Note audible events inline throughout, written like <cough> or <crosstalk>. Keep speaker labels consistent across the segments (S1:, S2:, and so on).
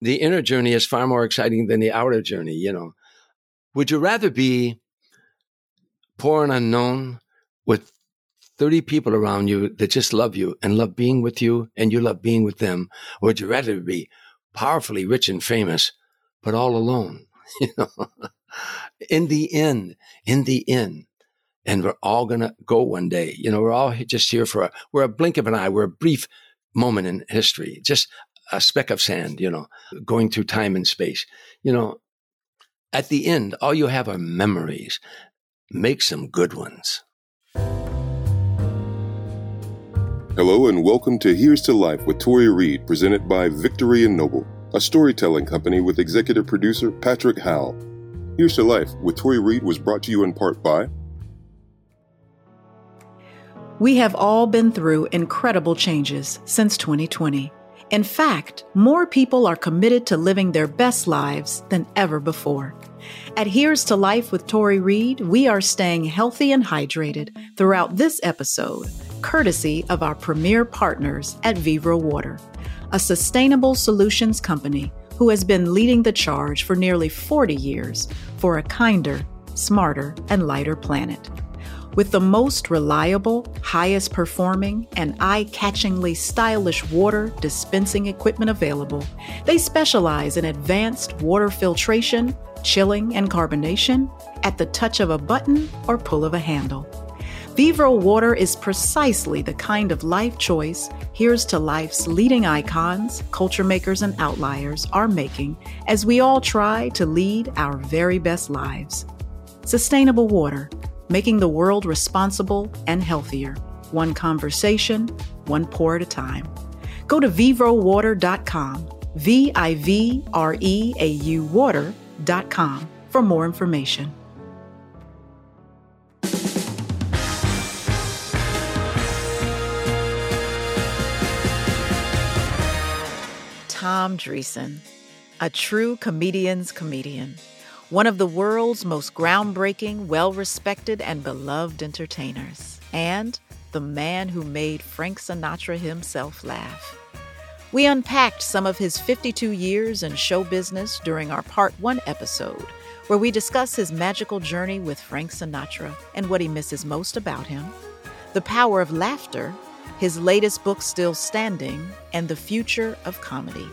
S1: the inner journey is far more exciting than the outer journey, you know. Would you rather be poor and unknown with 30 people around you that just love you and love being with you and you love being with them? Or would you rather be powerfully rich and famous, but all alone? <laughs> You know, in the end, in the end, and we're all going to go one day. You know, we're all just here for a, we're a blink of an eye. We're a brief moment in history, just a speck of sand, you know, going through time and space. You know, at the end, all you have are memories. Make some good ones.
S2: Hello and welcome to Here's to Life with Tori Reed, presented by Victory and Noble, a storytelling company with executive producer Patrick Howell. Here's to Life with Tori Reed was brought to you in part by
S3: We have all been through incredible changes since 2020. In fact, more people are committed to living their best lives than ever before. At Here's to Life with Tori Reed, we are staying healthy and hydrated throughout this episode, courtesy of our premier partners at Vivreau Water, a sustainable solutions company who has been leading the charge for nearly 40 years for a kinder, smarter, and lighter planet. With the most reliable, highest performing, and eye catchingly stylish water dispensing equipment available, they specialize in advanced water filtration, chilling, and carbonation at the touch of a button or pull of a handle. Vivreau Water is precisely the kind of life choice Here's to Life's leading icons, culture makers, and outliers are making as we all try to lead our very best lives. Sustainable water making the world responsible and healthier, one conversation, one pour at a time. Go to vivreauwater.com, V I V R E A U water.com for more information. Tom Dreesen, a true comedian's comedian one of the world's most groundbreaking, well respected, and beloved entertainers, and the man who made Frank Sinatra himself laugh. We unpacked some of his 52 years in show business during our Part 1 episode, where we discuss his magical journey with Frank Sinatra and what he misses most about him, the power of laughter, his latest book, Still Standing, and the future of comedy.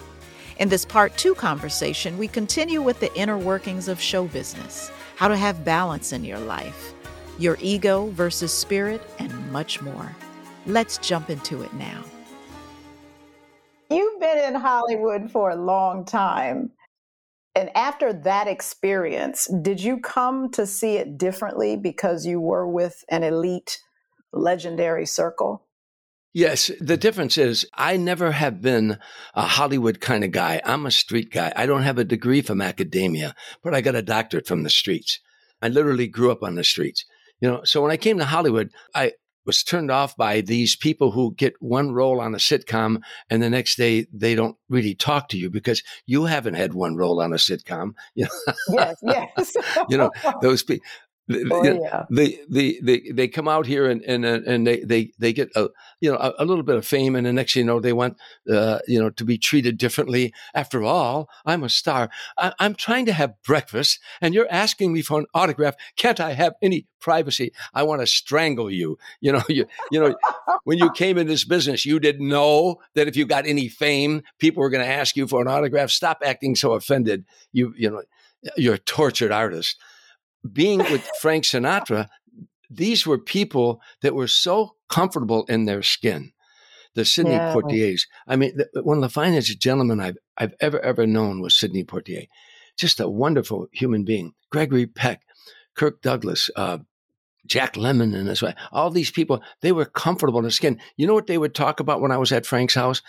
S3: In this part two conversation, we continue with the inner workings of show business, how to have balance in your life, your ego versus spirit, and much more. Let's jump into it now.
S4: You've been in Hollywood for a long time. And after that experience, did you come to see it differently because you were with an elite, legendary circle?
S1: Yes, the difference is I never have been a Hollywood kind of guy. I'm a street guy. I don't have a degree from academia, but I got a doctorate from the streets. I literally grew up on the streets. You know, so when I came to Hollywood, I was turned off by these people who get one role on a sitcom and the next day they don't really talk to you because you haven't had one role on a sitcom.
S4: You <laughs> know? Yes, yes.
S1: you know, <laughs> those people oh, yeah. they, they, they, they come out here and, and, and they, they, they get a, you know, a, a little bit of fame. And the next, you know, they want, uh, you know, to be treated differently. After all, I'm a star. I, I'm trying to have breakfast and you're asking me for an autograph. Can't I have any privacy? I want to strangle you. You know, <laughs> you, you know, when you came in this business, you didn't know that if you got any fame, people were going to ask you for an autograph. Stop acting so offended. You, you know, you're a tortured artist being with Frank Sinatra, these were people that were so comfortable in their skin. The Sidney yeah. Poitiers. I mean, the, one of the finest gentlemen I've I've ever ever known was Sidney Poitier. Just a wonderful human being. Gregory Peck, Kirk Douglas, uh, Jack Lemmon, and this way. All these people, they were comfortable in their skin. You know what they would talk about when I was at Frank's house?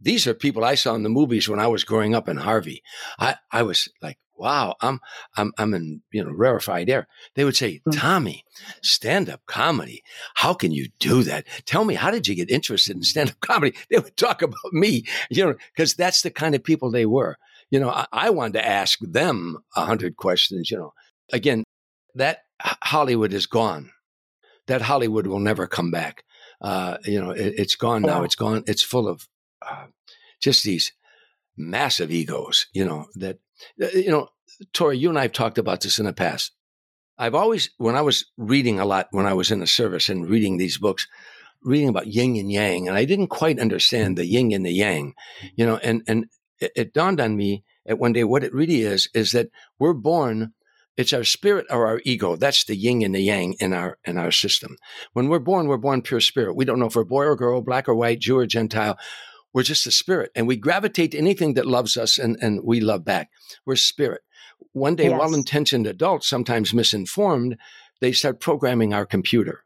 S1: These are people I saw in the movies when I was growing up in Harvey. I, I was like, wow, I'm I'm I'm in you know rarefied air. They would say, hmm. Tommy, stand up comedy. How can you do that? Tell me, how did you get interested in stand up comedy? <laughs> They would talk about me, you know, because that's the kind of people they were. You know, I, I wanted to ask them a hundred questions. You know, again, that Hollywood is gone. That Hollywood will never come back. Uh, you know, it, has gone now. It's gone. It's full of uh, just these massive egos, you know, that, uh, you know, Tori, you and I have talked about this in the past. I've always, when I was reading a lot, when I was in the service and reading these books, reading about yin and yang, and I didn't quite understand the yin and the yang, you know, and, and it, it dawned on me at one day what it really is, is that we're born it's our spirit or our ego. That's the yin and the yang in our in our system. When we're born, we're born pure spirit. We don't know if we're boy or girl, black or white, Jew or Gentile. We're just a spirit, and we gravitate to anything that loves us, and and we love back. We're spirit. One day, yes. well-intentioned adults, sometimes misinformed, they start programming our computer.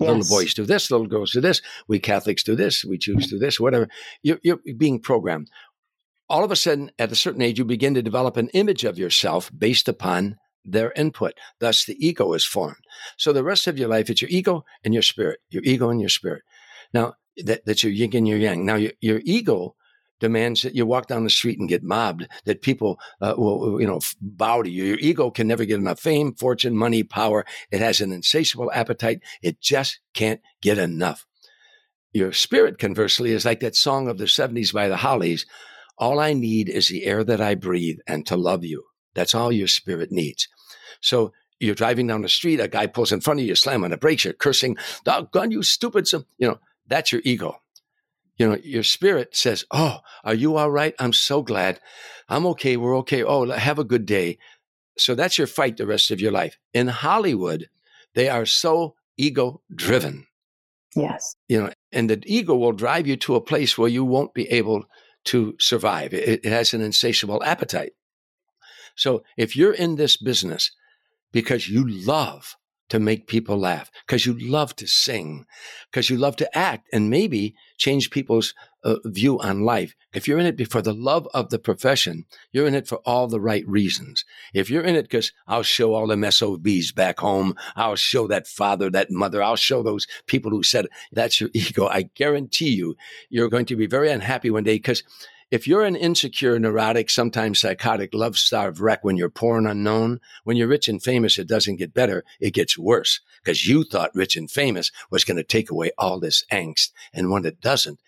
S1: Yes. Little boys do this, little girls do this. We Catholics do this. We Jews do this. Whatever. You're, you're being programmed. All of a sudden, at a certain age, you begin to develop an image of yourself based upon their input. Thus, the ego is formed. So the rest of your life, it's your ego and your spirit, your ego and your spirit. Now, that, that's your yin and your yang. Now, your, your ego demands that you walk down the street and get mobbed, that people uh, will, you know, bow to you. Your ego can never get enough fame, fortune, money, power. It has an insatiable appetite. It just can't get enough. Your spirit, conversely, is like that song of the 70s by the Hollies. All I need is the air that I breathe and to love you. That's all your spirit needs. So you're driving down the street, a guy pulls in front of you, slam on the brakes, you're cursing, doggone you stupid. You know, that's your ego. You know, your spirit says, Oh, are you all right? I'm so glad. I'm okay. We're okay. Oh, have a good day. So that's your fight the rest of your life. In Hollywood, they are so ego driven.
S4: Yes.
S1: You know, and the ego will drive you to a place where you won't be able to survive. It, it has an insatiable appetite. So if you're in this business because you love to make people laugh, because you love to sing, because you love to act and maybe change people's uh, view on life. If you're in it for the love of the profession, you're in it for all the right reasons. If you're in it because I'll show all them SOBs back home, I'll show that father, that mother, I'll show those people who said that's your <laughs> ego. I guarantee you, you're going to be very unhappy one day because if you're an insecure, neurotic, sometimes psychotic, love starved wreck when you're poor and unknown, when you're rich and famous, it doesn't get better. It gets worse because you thought rich and famous was going to take away all this angst. And when it doesn't,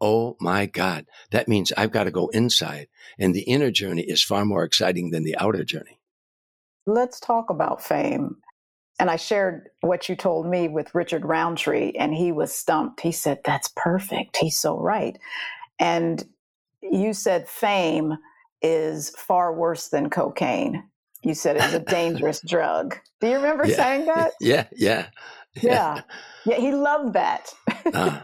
S1: oh my God, that means I've got to go inside. And the inner journey is far more exciting than the outer journey.
S4: Let's talk about fame. And I shared what you told me with Richard Roundtree, and he was stumped. He said, That's perfect. He's so right. And you said fame is far worse than cocaine. You said it's a <laughs> dangerous drug. Do you remember
S1: yeah.
S4: saying that? <laughs>
S1: Yeah, yeah,
S4: yeah. Yeah, yeah he loved that. uh,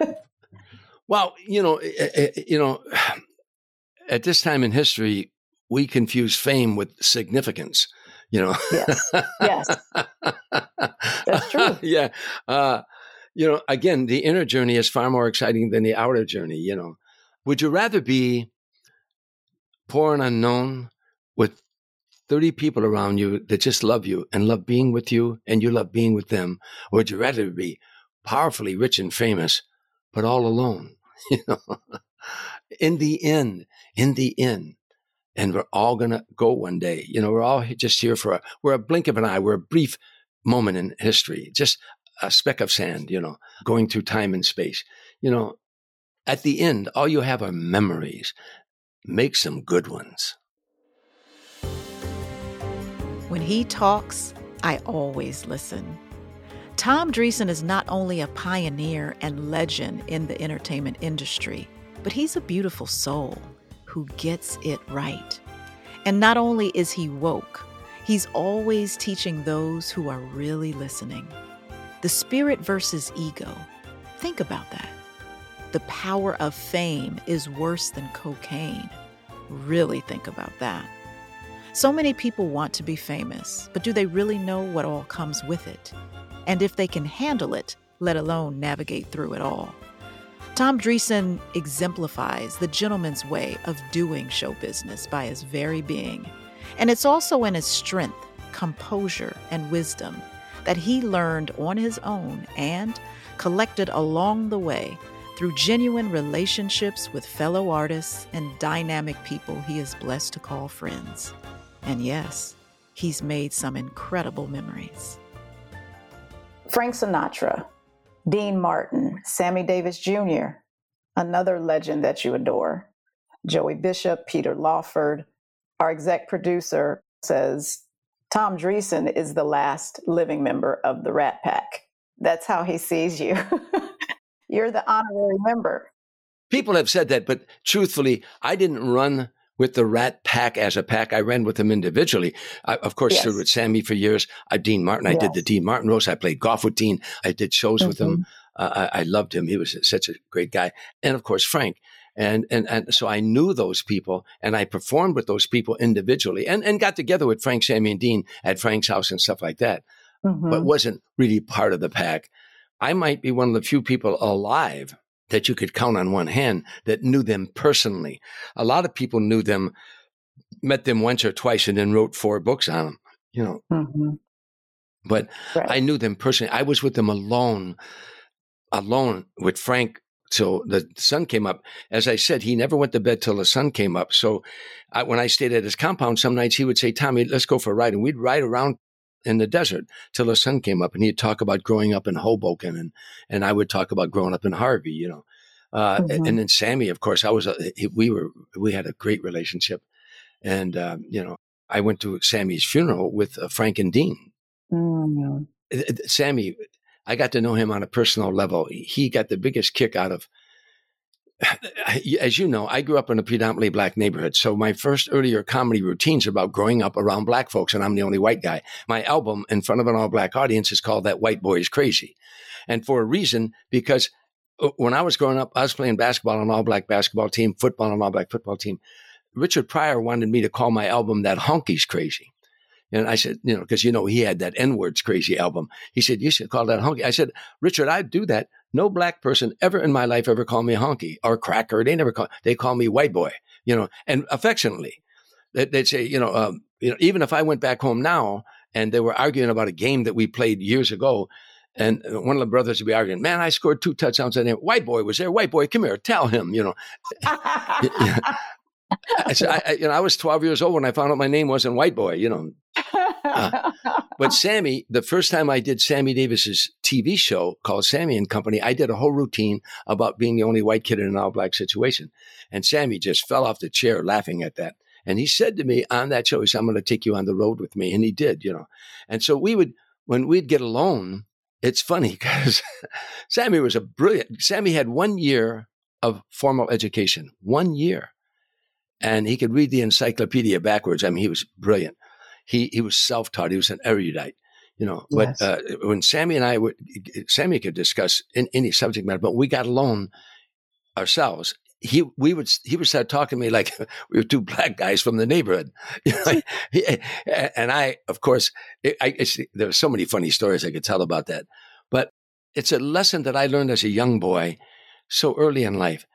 S4: <laughs>
S1: well, you know, eh, eh, eh, you know, <sighs> at this time in history, we confuse fame with significance. You know.
S4: Yes. Yes. That's true.
S1: yeah. Uh, you know, again, the inner journey is far more exciting than the outer journey. You know, would you rather be poor and unknown with 30 people around you that just love you and love being with you and you love being with them? Or would you rather be powerfully rich and famous, but all alone? <laughs> You know, in the end, in the end, and we're all going to go one day. You know, we're all just here for a, we're a blink of an eye. We're a brief moment in history, just a speck of sand, you know, going through time and space. You know, at the end, all you have are memories. Make some good ones.
S3: When he talks, I always listen. Tom Dreesen is not only a pioneer and legend in the entertainment industry, but he's a beautiful soul who gets it right. And not only is he woke, he's always teaching those who are really listening. The spirit versus ego. Think about that. The power of fame is worse than cocaine. Really think about that. So many people want to be famous, but do they really know what all comes with it? And if they can handle it, let alone navigate through it all? Tom Dreesen exemplifies the gentleman's way of doing show business by his very being. And it's also in his strength, composure, and wisdom that he learned on his own and collected along the way through genuine relationships with fellow artists and dynamic people he is blessed to call friends. And yes, he's made some incredible memories.
S4: Frank Sinatra, Dean Martin, Sammy Davis Jr., another legend that you adore. Joey Bishop, Peter Lawford. Our exec producer says Tom Dreesen is the last living member of the Rat Pack. That's how he sees you. <laughs> You're the honorary member.
S1: People have said that, but truthfully, I didn't run with the Rat Pack as a pack. I ran with them individually. I, of course, yes. with Sammy for years. I, Dean Martin. I yes. did the Dean Martin roast. I played golf with Dean. I did shows mm-hmm. with him. Uh, I, I, loved him. He was such a great guy. And of course, Frank. And, and, and so I knew those people and I performed with those people individually and, and got together with Frank, Sammy, and Dean at Frank's house and stuff like that, mm-hmm. but wasn't really part of the pack. I might be one of the few people alive that you could count on one hand that knew them personally. A lot of people knew them, met them once or twice, and then wrote four books on them, you know. Mm-hmm. But right. I knew them personally. I was with them alone, alone with Frank till the sun came up. As I said, he never went to bed till the sun came up. So I, when I stayed at his compound, some nights he would say, Tommy, let's go for a ride. And we'd ride around in the desert till the sun came up and he'd talk about growing up in Hoboken and, and I would talk about growing up in Harvey, you know. Uh, mm-hmm. and then Sammy, of course, I was, a, we were, we had a great relationship. And, uh, you know, I went to Sammy's funeral with uh, Frank and Dean. Mm-hmm. Sammy, I got to know him on a personal level. He got the biggest kick out of <sighs> as you know, I grew up in a predominantly black neighborhood. So my first earlier comedy routines are about growing up around black folks, and I'm the only white guy. My album in front of an all black audience is called That White Boy is Crazy. And for a reason, because uh, when I was growing up, I was playing basketball on all black basketball team, football on all black football team. Richard Pryor wanted me to call my album That Honky's Crazy. And I said, you know, because you know he had that N words crazy album. He said, you should call that honky. I said, Richard, I'd do that. No black person ever in my life ever called me honky or cracker. They never call. They call me white boy. You know, and affectionately, they'd say, you know, um, you know, even if I went back home now and they were arguing about a game that we played years ago, and one of the brothers would be arguing, "Man, I scored two touchdowns." And white boy was there. White boy, come here, tell him. You know, <laughs> <laughs> I said, I, you know, I was 12 years old when I found out my name wasn't White Boy, you know. Uh, but <laughs> Sammy, the first time I did Sammy Davis's TV show called Sammy and Company, I did a whole routine about being the only white kid in an all black situation. And Sammy just fell off the chair laughing at that. And he said to me on that show, he said, I'm going to take you on the road with me. And he did, you know. And so we would, when we'd get alone, it's funny <laughs> because Sammy was a brilliant, Sammy had one year of formal education, one year and he could read the encyclopedia backwards. I mean, he was brilliant. He he was self taught. He was an erudite, you know. Yes. But uh, when Sammy and I would, Sammy could discuss in, any subject matter, but we got alone ourselves. He we would he would start talking to me like <laughs> we were two black guys from the neighborhood, <laughs> <laughs> and I of course it, I, there were so many funny stories I could tell about that, but it's a lesson that I learned as a young boy, so early in life,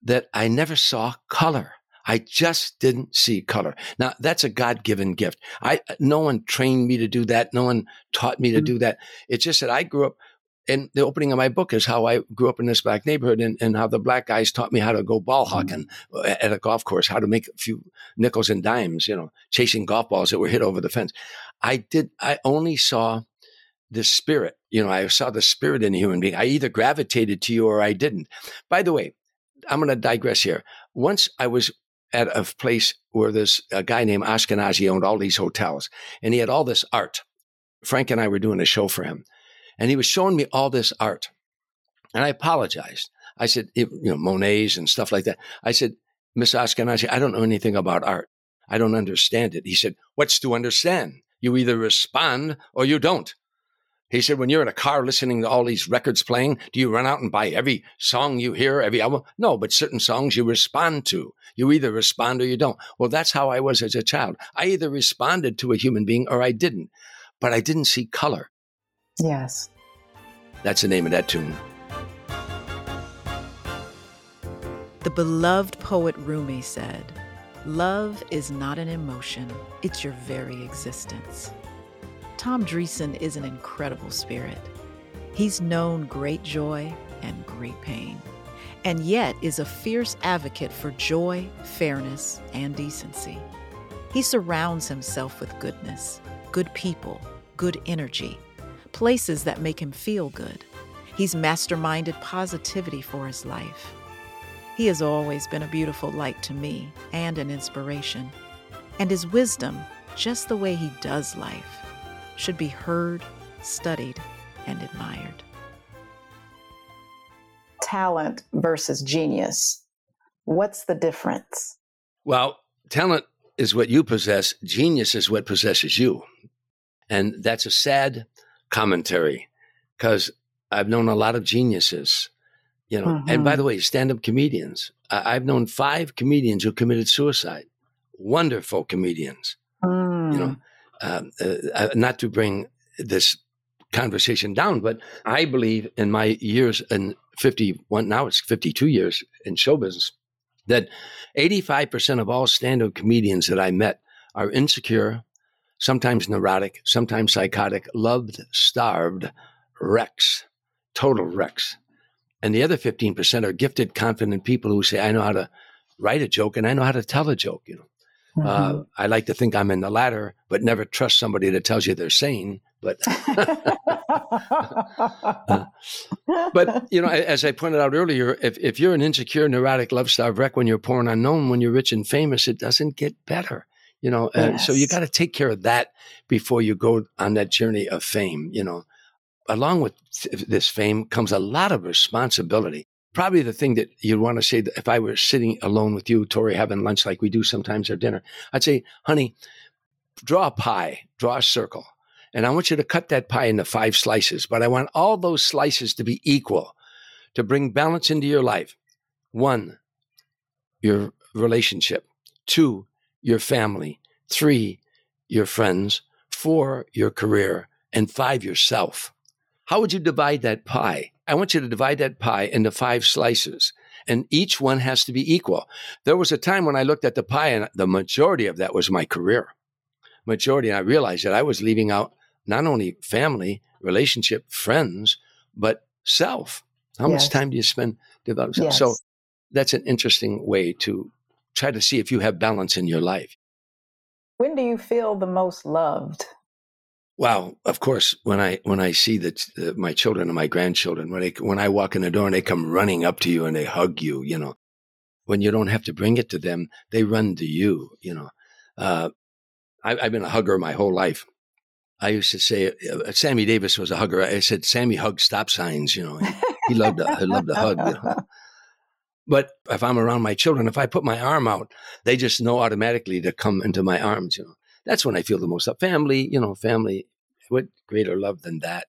S1: that I never saw color. I just didn't see color. Now that's a God given gift. I, no one trained me to do that. No one taught me to mm-hmm. do that. It's just that I grew up and the opening of my book is how I grew up in this black neighborhood and, and how the black guys taught me how to go ball mm-hmm. hawking mm-hmm. at a golf course, how to make a few nickels and dimes, you know, chasing golf balls that were hit over the fence. I did, I only saw the spirit. You know, I saw the spirit in a human being. I either gravitated to you or I didn't. By the way, I'm going to digress here. Once I was at a place where this a guy named Ashkenazi owned all these hotels, and he had all this art. Frank and I were doing a show for him, and he was showing me all this art, and I apologized. I said, you know, Monet's and stuff like that. I said, Miss Ashkenazi, I don't know anything about art. I don't understand it. He said, What's to understand? You either respond or you don't. He said, when you're in a car listening to all these records playing, do you run out and buy every song you hear, every album? No, but certain songs you respond to. You either respond or you don't. Well, that's how I was as a child. I either responded to a human being or I didn't, but I didn't see color.
S4: Yes.
S1: That's the name of that tune.
S3: The beloved poet Rumi said, Love is not an emotion, it's your very existence. Tom Dreesen is an incredible spirit. He's known great joy and great pain, and yet is a fierce advocate for joy, fairness, and decency. He surrounds himself with goodness, good people, good energy, places that make him feel good. He's masterminded positivity for his life. He has always been a beautiful light to me and an inspiration. And his wisdom, just the way he does life, should be heard, studied, and admired.
S4: Talent versus genius. What's the difference?
S1: Well, talent is what you possess, genius is what possesses you. And that's a sad commentary because I've known a lot of geniuses, you know. Mm-hmm. And by mm-hmm. the way, stand up comedians. I- have known five comedians who committed suicide. Wonderful comedians, mm. you know. Um, uh, uh, not to bring this conversation down, but I believe in my years in 51, now it's 52 years in show business, that 85% of all stand up comedians that I met are insecure, sometimes neurotic, sometimes psychotic, loved, starved wrecks, total wrecks. And the other 15% are gifted, confident people who say, I know how to write a joke and I know how to tell a joke, you know. Uh, mm-hmm. Uh, I like to think I'm in the latter, but never trust somebody that tells you they're sane. But, uh, <laughs> <laughs> but you know, as I pointed out earlier, if, if you're an insecure, neurotic, love starved wreck when you're poor and unknown, when you're rich and famous, it doesn't get better. You know, yes. so you got to take care of that before you go on that journey of fame. You know, along with this fame comes a lot of responsibility probably the thing that you'd want to say that if I were sitting alone with you, Tori, having lunch like we do sometimes or dinner, I'd say, honey, draw a pie, draw a circle. And I want you to cut that pie into five slices, but I want all those slices to be equal to bring balance into your life. One, your relationship. Two, your family. Three, your friends. Four, your career. And five, yourself. How would you divide that pie? I want you to divide that pie into five slices, and each one has to be equal. There was a time when I looked at the pie, and the majority of that was my career. Majority, and I realized that I was leaving out not only family, relationship, friends, but self. How yes. much time do you spend developing? Yes. So that's an interesting way to try to see if you have balance in your life.
S4: When do you feel the most loved?
S1: Well, of course, when I when I see that uh, my children and my grandchildren, when I when I walk in the door and they come running up to you and they hug you, you know, when you don't have to bring it to them, they run to you. You know, uh, I, have been a hugger my whole life. I used to say uh, Sammy Davis was a hugger. I said Sammy hugged stop signs. You know, he loved to, he loved to hug. You know? <laughs> But if I'm around my children, if I put my arm out, they just know automatically to come into my arms. You know, that's when I feel the most up. Family, you know, family. What greater love than that?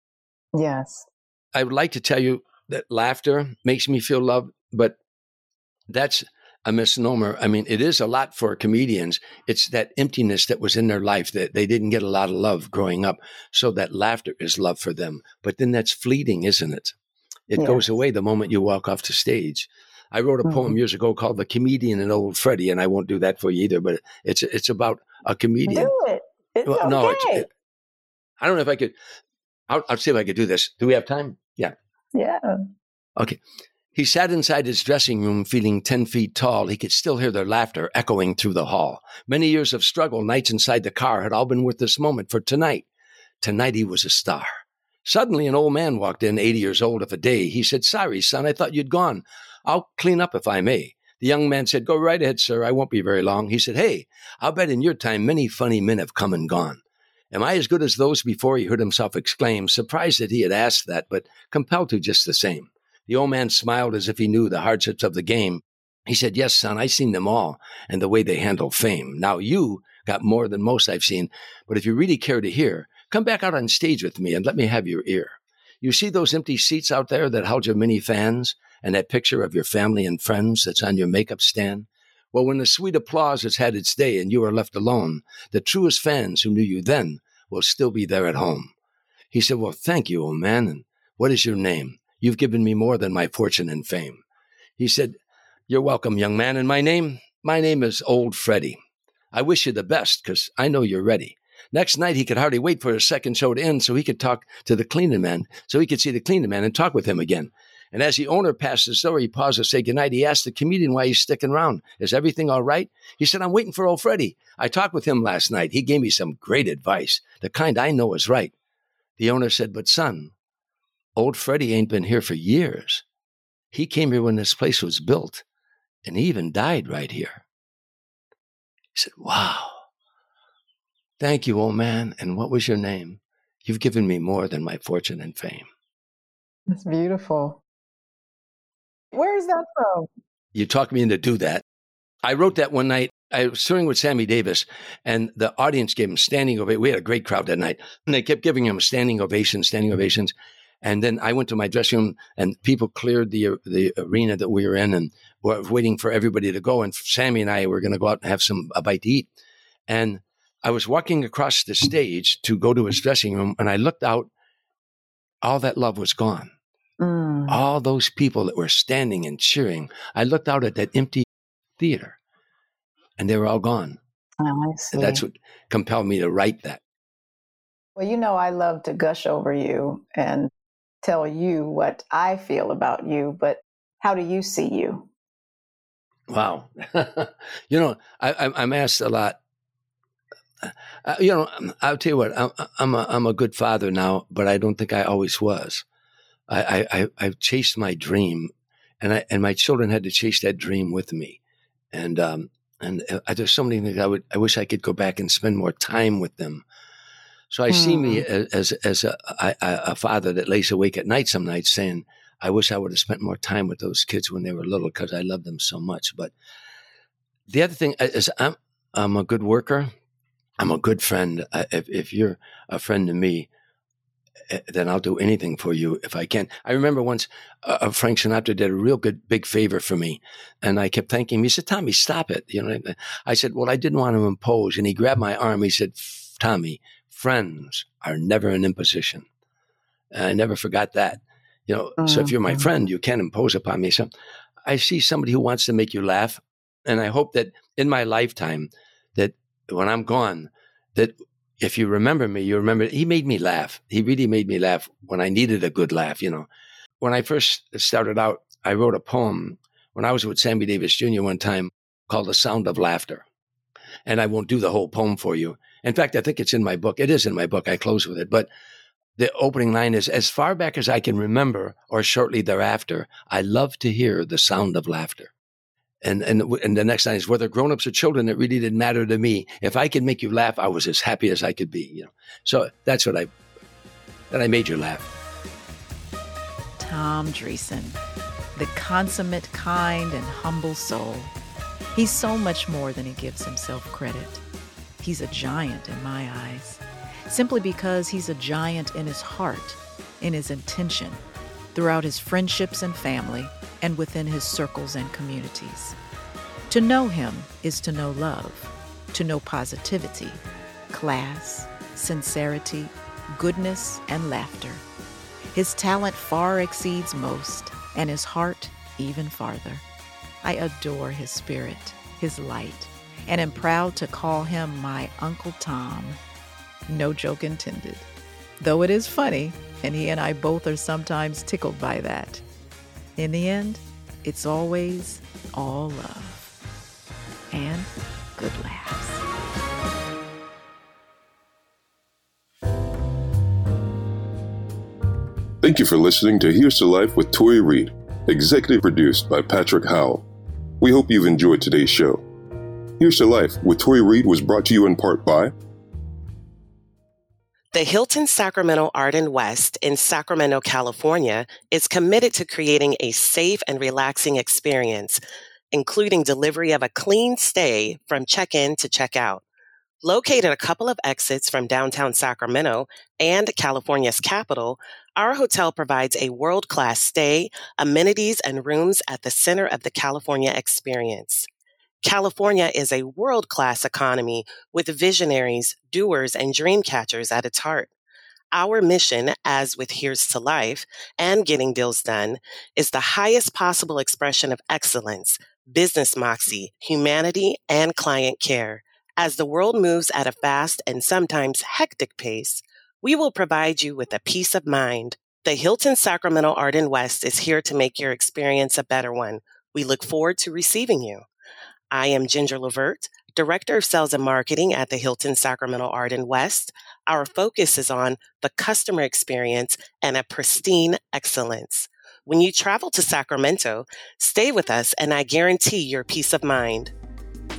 S4: Yes.
S1: I would like to tell you that laughter makes me feel loved, but that's a misnomer. I mean, it is a lot for comedians. It's that emptiness that was in their life that they didn't get a lot of love growing up. So that laughter is love for them. But then that's fleeting, isn't it? It yes. goes away the moment you walk off the stage. I wrote a mm-hmm. poem years ago called "The Comedian and Old Freddie," and I won't do that for you either. But it's it's about a comedian.
S4: Do it. It's well, okay. No, it's, it,
S1: I don't know if I could. I'll, I'll see if I could do this. Do we have time? Yeah.
S4: Yeah.
S1: Okay. He sat inside his dressing room feeling 10 feet tall. He could still hear their laughter echoing through the hall. Many years of struggle, nights inside the car had all been worth this moment, for tonight, tonight he was a star. Suddenly, an old man walked in, 80 years old of a day. He said, Sorry, son, I thought you'd gone. I'll clean up if I may. The young man said, Go right ahead, sir. I won't be very long. He said, Hey, I'll bet in your time many funny men have come and gone. Am I as good as those before? He heard himself exclaim, surprised that he had asked that, but compelled to just the same. The old man smiled as if he knew the hardships of the game. He said, Yes, son, I've seen them all and the way they handle fame. Now you got more than most I've seen, but if you really care to hear, come back out on stage with me and let me have your ear. You see those empty seats out there that held your many fans? and that picture of your family and friends that's on your makeup stand? Well, when the sweet applause has had its day and you are left alone, the truest fans who knew you then will still be there at home. He said, Well, thank you, old man. And what is your name? You've given me more than my fortune and fame. He said, You're welcome, young man. And my name? My name is Old Freddie. I wish you the best because I know you're ready. Next night, he could hardly wait for his second show to end so he could talk to the cleaning man, so he could see the cleaning man and talk with him again. And as the owner passed the store, he paused to say goodnight. He asked the comedian why he's sticking around. Is everything all right? He said, I'm waiting for old Freddie. I talked with him last night. He gave me some great advice, the kind I know is right. The owner said, But son, old Freddie ain't been here for years. He came here when this place was built. And he even died right here. He said, Wow. Thank you, old man. And what was your name? You've given me more than my fortune and fame.
S4: That's beautiful. Where is that from?
S1: You talked me into do that. I wrote that one night. I was touring with Sammy Davis, and the audience gave him standing ovation. We had a great crowd that night, and they kept giving him standing ovations, standing ovations. And then I went to my dressing room, and people cleared the the arena that we were in, and were waiting for everybody to go. And Sammy and I were going to go out and have some a bite to eat. And I was walking across the stage to go to his dressing room, and I looked out. All that love was gone. Mm. All those people that were standing and cheering. I looked out at that empty theater, and they were all gone.
S4: Oh,
S1: that's what compelled me to write that.
S4: Well, you know, I love to gush over you and tell you what I feel about you, but how do you see you?
S1: Wow. <laughs> you know, I, am asked a lot. Uh, you know, I'll tell you what, I'm, I'm, a, I'm a good father now, but I don't think I always was. I, I, I've chased my dream and I, and my children had to chase that dream with me. And, um, and uh, there's so many things I would, I wish I could go back and spend more time with them. So I mm. see me hmm. as, as a, a, a father that lays awake at night some nights saying, I wish I would have spent more time with those kids when they were little because I love them so much. But the other thing is, I'm I'm a good worker. I'm a good friend. If, if you're a friend to me, Eh, then I'll do anything for you if I can. I remember once uh, uh, Frank Sinatra did a real good big favor for me, and I kept thanking him. He said, "Tommy, stop it." You know, uh, I said, "Well, I didn't want to impose," and he grabbed my arm. He said, "Tommy, friends are never an imposition." And I never forgot that. You know, so if oh, you're my friend, you can't impose upon me. So I see somebody who wants to make you laugh. And I hope that in my lifetime, that when I'm gone, that if you remember me, you remember he made me laugh. He really made me laugh when I needed a good laugh, you know. When I first started out, I wrote a poem when I was with Sammy Davis Jr. one time called The Sound of Laughter. And I won't do the whole poem for you. In fact, I think it's in my book. It is in my book. I close with it. But the opening line is as far back as I can remember or shortly thereafter, I love to hear the sound of laughter. And, and, and the next line is whether grown-ups or children, it really didn't matter to me. If I could make you laugh, I was as happy as I could be, you know. So that's what I, that I made you laugh.
S3: Tom Dreesen, the consummate, kind, and humble soul. He's so much more than he gives himself credit. He's a giant in my eyes simply because he's a giant in his heart, in his intention, throughout his friendships and family, and within his circles and communities. To know him is to know love, to know positivity, class, sincerity, goodness, and laughter. His talent far exceeds most, and his heart even farther. I adore his spirit, his light, and am proud to call him my Uncle Tom. No joke intended. Though it is funny, and he and I both are sometimes tickled by that. In the end, it's always all love and good laughs.
S2: Thank you for listening to Here's to Life with Tori Reed, executive produced by Patrick Howell. We hope you've enjoyed today's show. Here's to Life with Tori Reed was brought to you in part by
S5: the Hilton Sacramento Arden West in Sacramento, California is committed to creating a safe and relaxing experience, including delivery of a clean stay from check-in to check-out. Located a couple of exits from downtown Sacramento and California's capital, our hotel provides a world-class stay, amenities, and rooms at the center of the California experience. California is a world class economy with visionaries, doers, and dream catchers at its heart. Our mission, as with Here's to Life and Getting Deals Done, is the highest possible expression of excellence, business moxie, humanity, and client care. As the world moves at a fast and sometimes hectic pace, we will provide you with a peace of mind. The Hilton Sacramento Arden West is here to make your experience a better one. We look forward to receiving you. I am Ginger Levert, Director of Sales and Marketing at the Hilton Sacramento Arden West. Our focus is on the customer experience and a pristine excellence. When you travel to Sacramento, stay with us and I guarantee your peace of mind.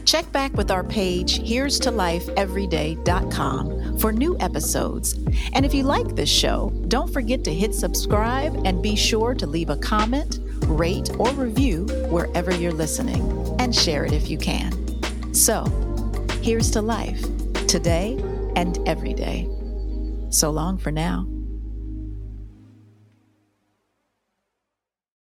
S3: Check back with our page, here's to lifeeveryday.com, for new episodes. And if you like this show, don't forget to hit subscribe and be sure to leave a comment, rate, or review wherever you're listening, and share it if you can. So, here's to life, today and every day. So long for now.